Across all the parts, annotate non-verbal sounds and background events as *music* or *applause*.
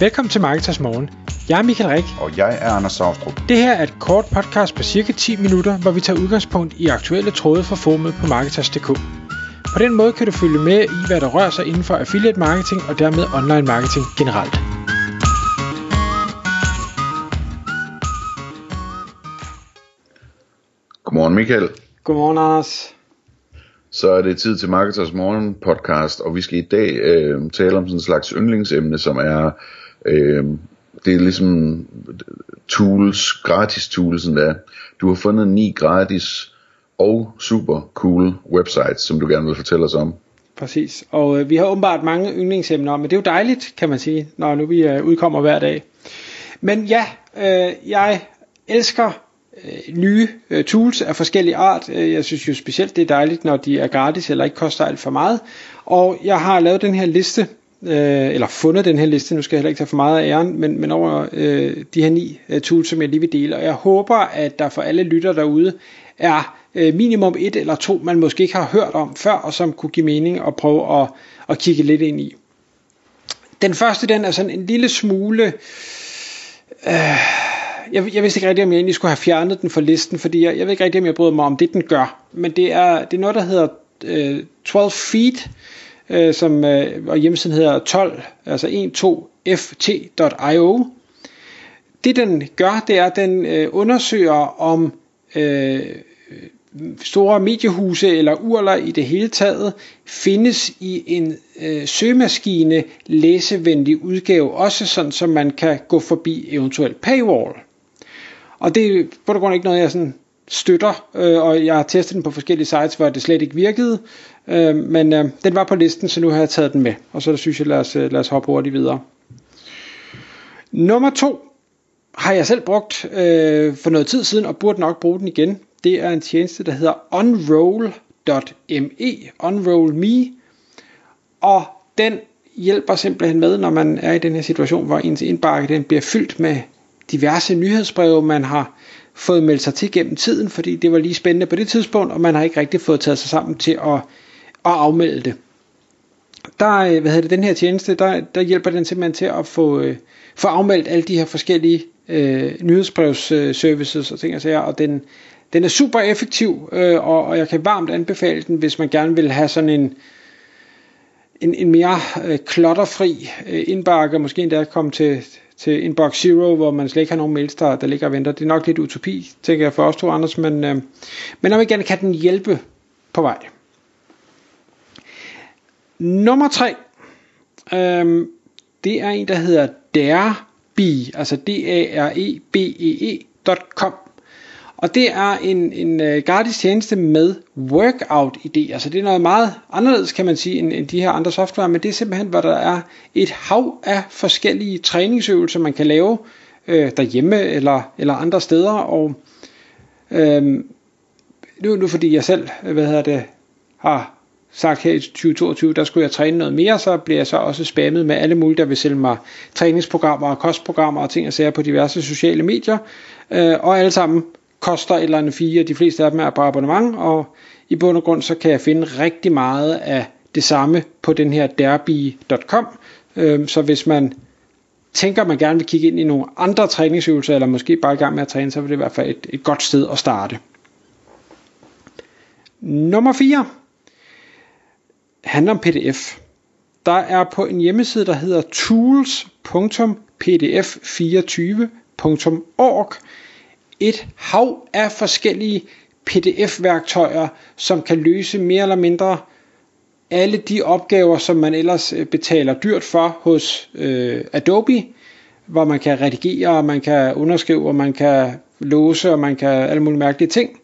Velkommen til Marketers Morgen. Jeg er Michael Rik. Og jeg er Anders Saustrup. Det her er et kort podcast på cirka 10 minutter, hvor vi tager udgangspunkt i aktuelle tråde fra formet på Marketers.dk. På den måde kan du følge med i, hvad der rører sig inden for affiliate marketing og dermed online marketing generelt. Godmorgen Michael. Godmorgen Anders. Så er det tid til Marketers Morgen podcast, og vi skal i dag øh, tale om sådan en slags yndlingsemne, som er, øh, det er ligesom tools, gratis tools, der. Du har fundet ni gratis og super cool websites, som du gerne vil fortælle os om. Præcis, og øh, vi har åbenbart mange yndlingsemner, men det er jo dejligt, kan man sige, når nu vi øh, udkommer hver dag. Men ja, øh, jeg elsker øh, nye øh, tools af forskellige art. Øh, jeg synes jo specielt, det er dejligt, når de er gratis eller ikke koster alt for meget. Og jeg har lavet den her liste, øh, eller fundet den her liste, nu skal jeg heller ikke tage for meget af æren, men, men over øh, de her ni øh, tools, som jeg lige vil dele. Og jeg håber, at der for alle lytter derude er øh, minimum et eller to, man måske ikke har hørt om før, og som kunne give mening at prøve at, at kigge lidt ind i. Den første, den er sådan en lille smule... Øh, jeg, jeg vidste ikke rigtig, om jeg egentlig skulle have fjernet den fra listen, fordi jeg, jeg ved ikke rigtig, om jeg bryder mig om det, den gør. Men det er, det er noget, der hedder øh, 12 feet, øh, som, øh, og hjemmesiden hedder 12, altså 12ft.io. Det den gør, det er, at den øh, undersøger om øh, store mediehuse eller urler i det hele taget findes i en øh, søgemaskine læsevenlig udgave, også sådan, så man kan gå forbi eventuelt paywall. Og det er på grund ikke noget, jeg sådan støtter, øh, og jeg har testet den på forskellige sites, hvor det slet ikke virkede, øh, men øh, den var på listen, så nu har jeg taget den med, og så synes jeg, lad os, øh, lad os hoppe hurtigt videre. Nummer to har jeg selv brugt øh, for noget tid siden, og burde nok bruge den igen. Det er en tjeneste, der hedder unroll.me, unroll.me, og den hjælper simpelthen med, når man er i den her situation, hvor ens indbakke den bliver fyldt med diverse nyhedsbreve, man har fået meldt sig til gennem tiden, fordi det var lige spændende på det tidspunkt, og man har ikke rigtig fået taget sig sammen til at, at afmelde det. Der, øh, hvad hedder det, den her tjeneste, der, der hjælper den simpelthen til at få, øh, få afmeldt alle de her forskellige øh, nyhedsbrevsservices og ting og sager, og den, den er super effektiv, øh, og, og jeg kan varmt anbefale den, hvis man gerne vil have sådan en, en, en mere øh, klotterfri øh, indbakke, måske endda komme til, til inbox zero, hvor man slet ikke har nogen mails, der, der ligger og venter. Det er nok lidt utopi, tænker jeg for os to andre, men, øh, men om igen kan den hjælpe på vej. Nummer tre, øh, det er en, der hedder Derby, altså D-A-R-E-B-E-E.com. Og det er en, en uh, gratis tjeneste med workout-idéer, så det er noget meget anderledes, kan man sige, end, end de her andre software, men det er simpelthen, hvor der er et hav af forskellige træningsøvelser, man kan lave øh, derhjemme eller, eller andre steder, og øh, nu, nu fordi jeg selv, hvad hedder det, har sagt her i 2022, der skulle jeg træne noget mere, så bliver jeg så også spammet med alle mulige, der vil sælge mig træningsprogrammer og kostprogrammer og ting og sager på diverse sociale medier, øh, og alle sammen koster et eller andet fire, de fleste af dem er på abonnement, og i bund og grund så kan jeg finde rigtig meget af det samme på den her derby.com, øhm, så hvis man tænker, at man gerne vil kigge ind i nogle andre træningsøvelser, eller måske bare i gang med at træne, så vil det i hvert fald et, et godt sted at starte. Nummer 4 handler om pdf. Der er på en hjemmeside, der hedder tools.pdf24.org et hav af forskellige PDF-værktøjer, som kan løse mere eller mindre alle de opgaver, som man ellers øh, betaler dyrt for hos øh, Adobe, hvor man kan redigere, man kan underskrive, man kan låse, og man kan alle mulige mærkelige ting.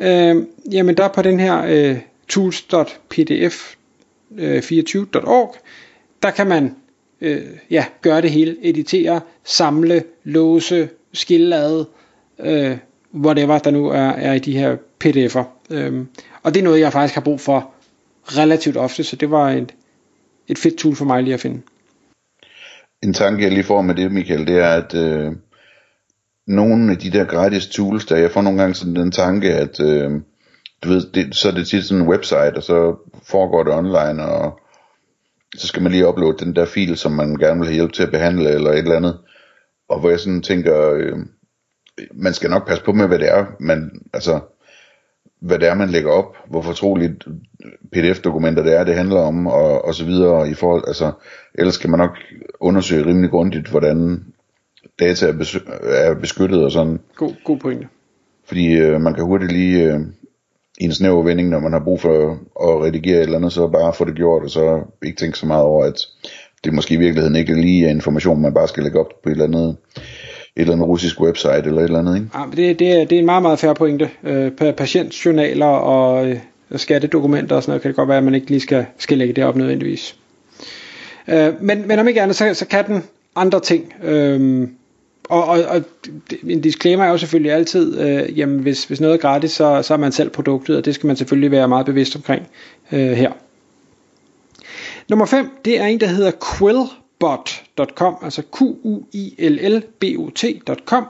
Øh, jamen der på den her øh, tools.pdf24.org, øh, der kan man øh, ja, gøre det hele, editere, samle, låse, skille ad, øh, whatever der nu er, er i de her pdf'er. Øhm, og det er noget, jeg faktisk har brug for relativt ofte, så det var et, et fedt tool for mig lige at finde. En tanke, jeg lige får med det, Michael, det er, at øh, nogle af de der gratis tools, der jeg får nogle gange sådan den tanke, at øh, du ved, det, så er det tit sådan en website, og så foregår det online, og så skal man lige uploade den der fil, som man gerne vil have hjælp til at behandle, eller et eller andet. Og hvor jeg sådan tænker, øh, man skal nok passe på med, hvad det er, man, altså, hvad det er, man lægger op, hvor fortroligt pdf-dokumenter det er, det handler om, og, og så videre, i forhold, altså, ellers skal man nok undersøge rimelig grundigt, hvordan data er, bes- er beskyttet og sådan. God, god pointe. Fordi øh, man kan hurtigt lige øh, i en snæver vending, når man har brug for at redigere et eller andet, så bare få det gjort, og så ikke tænke så meget over, at det måske i virkeligheden ikke lige er information, man bare skal lægge op på et eller andet et eller andet russisk website eller et eller andet, ikke? Ja, men det, det, er, det er en meget, meget færre pointe. Øh, patientjournaler og øh, skattedokumenter og sådan noget, kan det godt være, at man ikke lige skal, skal lægge det op nødvendigvis. Øh, men, men om ikke andet, så, så kan den andre ting. Øh, og, og, og en disclaimer er jo selvfølgelig altid, øh, jamen hvis, hvis noget er gratis, så, så er man selv produktet, og det skal man selvfølgelig være meget bevidst omkring øh, her. Nummer 5, det er en, der hedder Quill quillbot.com, altså q u i l l b o t.com,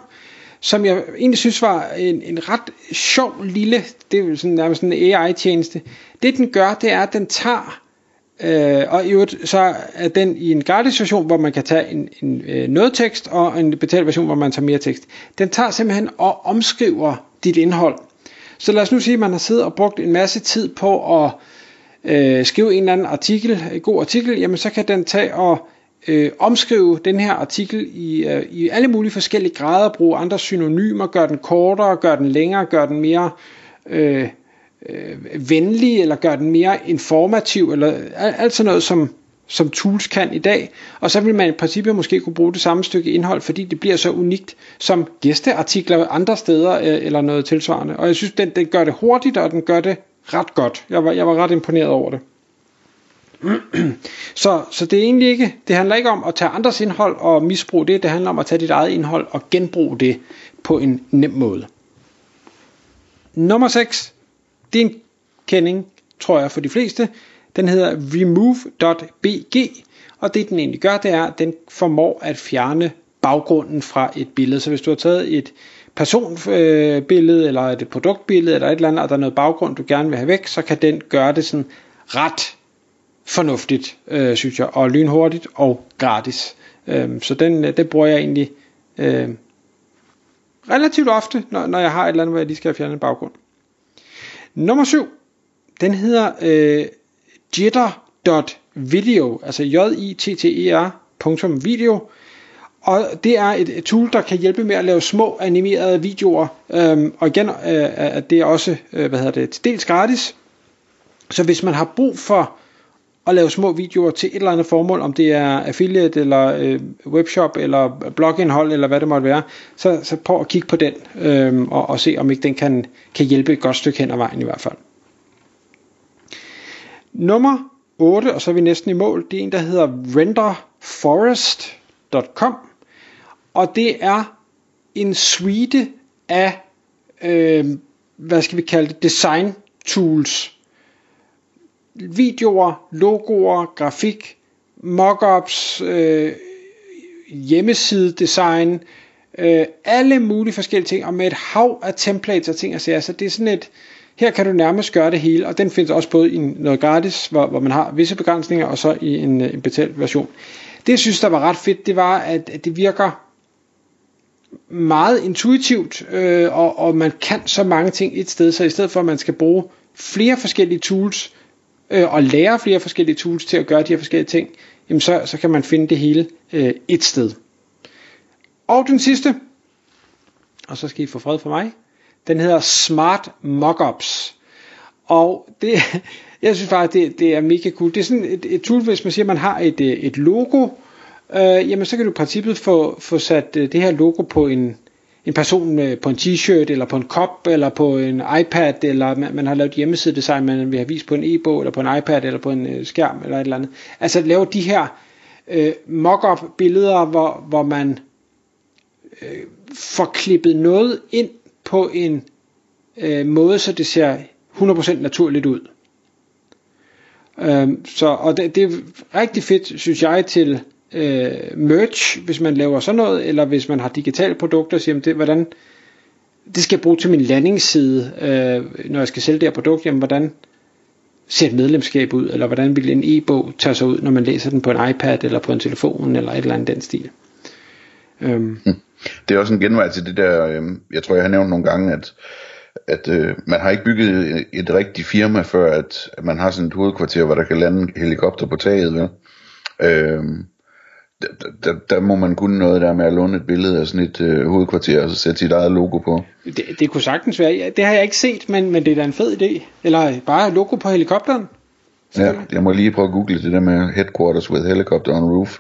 som jeg egentlig synes var en, en ret sjov lille, det er sådan nærmest en AI-tjeneste. Det den gør, det er, at den tager Øh, og i øvrigt så er den i en gratis version, hvor man kan tage en, en øh, noget tekst, og en betalt version, hvor man tager mere tekst. Den tager simpelthen og omskriver dit indhold. Så lad os nu sige, at man har siddet og brugt en masse tid på at øh, skrive en eller anden artikel, en god artikel, jamen så kan den tage og øh, omskrive den her artikel i, øh, i alle mulige forskellige grader, bruge andre synonymer, gøre den kortere, gøre den længere, gøre den mere øh, øh, venlig, eller gøre den mere informativ, eller alt sådan noget, som, som tools kan i dag. Og så vil man i princippet måske kunne bruge det samme stykke indhold, fordi det bliver så unikt som gæsteartikler andre steder, øh, eller noget tilsvarende. Og jeg synes, den, den gør det hurtigt, og den gør det ret godt. Jeg var, jeg var ret imponeret over det så, så det er egentlig ikke, det handler ikke om at tage andres indhold og misbruge det, det handler om at tage dit eget indhold og genbruge det på en nem måde. Nummer 6 det er en kending, tror jeg, for de fleste. Den hedder remove.bg, og det den egentlig gør, det er, at den formår at fjerne baggrunden fra et billede. Så hvis du har taget et personbillede, øh, eller et produktbillede, eller et eller andet, og der er noget baggrund, du gerne vil have væk, så kan den gøre det sådan ret fornuftigt, øh, synes jeg, og lynhurtigt og gratis. Øh, så den, øh, det bruger jeg egentlig øh, relativt ofte, når, når jeg har et eller andet, hvor jeg lige skal fjerne en baggrund. Nummer 7, den hedder øh, jitter.video, altså j-i-t-t-e-r.video. Og det er et, et tool, der kan hjælpe med at lave små animerede videoer. Øhm, og igen, øh, at det er også, øh, hvad hedder det, til dels gratis. Så hvis man har brug for at lave små videoer til et eller andet formål, om det er affiliate eller øh, webshop eller blogindhold eller hvad det måtte være, så, så prøv at kigge på den øh, og, og se om ikke den kan, kan hjælpe et godt stykke hen ad vejen i hvert fald. Nummer 8, og så er vi næsten i mål, det er en, der hedder renderforest.com, og det er en suite af, øh, hvad skal vi kalde det, design tools, videoer, logoer, grafik, mockups, øh, hjemmesidedesign, øh, alle mulige forskellige ting, og med et hav af templates og ting at sige. Så det er sådan et, her kan du nærmest gøre det hele, og den findes også både i noget gratis, hvor, hvor man har visse begrænsninger, og så i en, øh, en betalt version. Det jeg synes, der var ret fedt, det var, at, at det virker meget intuitivt, øh, og, og man kan så mange ting et sted, så i stedet for at man skal bruge flere forskellige tools, øh, og lære flere forskellige tools til at gøre de her forskellige ting, jamen så, så kan man finde det hele øh, et sted. Og den sidste, og så skal I få fred for mig, den hedder Smart Mockups. Og det, *laughs* jeg synes faktisk, det, det er mega cool. Det er sådan et, et tool, hvis man siger, at man har et, øh, et logo, øh, jamen så kan du i princippet få, få sat øh, det her logo på en, en person på en t-shirt, eller på en kop, eller på en iPad, eller man, man har lavet hjemmesidedesign, man vil have vist på en e-bog, eller på en iPad, eller på en øh, skærm, eller et eller andet. Altså lave de her øh, mock-up billeder, hvor, hvor man øh, får klippet noget ind på en øh, måde, så det ser 100% naturligt ud. Øh, så, og det, det er rigtig fedt, synes jeg, til øh, merch, hvis man laver sådan noget, eller hvis man har digitale produkter, siger, jamen det, hvordan, det skal jeg bruge til min landingsside, øh, når jeg skal sælge det her produkt, jamen hvordan ser et medlemskab ud, eller hvordan vil en e-bog tage sig ud, når man læser den på en iPad, eller på en telefon, eller et eller andet den stil. Øhm. Hmm. Det er også en genvej til det der, øh, jeg tror jeg har nævnt nogle gange, at, at øh, man har ikke bygget et, et rigtigt firma, før at, at man har sådan et hovedkvarter, hvor der kan lande helikopter på taget. Vel? Øh, der, der, der må man kunne noget der med at låne et billede af sådan et øh, hovedkvarter, og så sætte sit eget logo på. Det, det kunne sagtens være. Ja, det har jeg ikke set, men, men det er da en fed idé. Eller bare logo på helikopteren. Ja, jeg må lige prøve at google det der med Headquarters with Helicopter on Roof.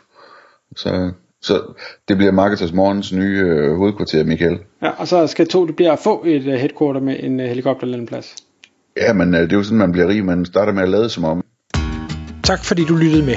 Så, så det bliver Marketers Morgens nye øh, hovedkvarter, Michael. Ja, og så skal to, det bliver at få et uh, headquarter med en uh, helikopterlandeplads. Ja, men uh, det er jo sådan, man bliver rig. Man starter med at lade som om. Tak fordi du lyttede med.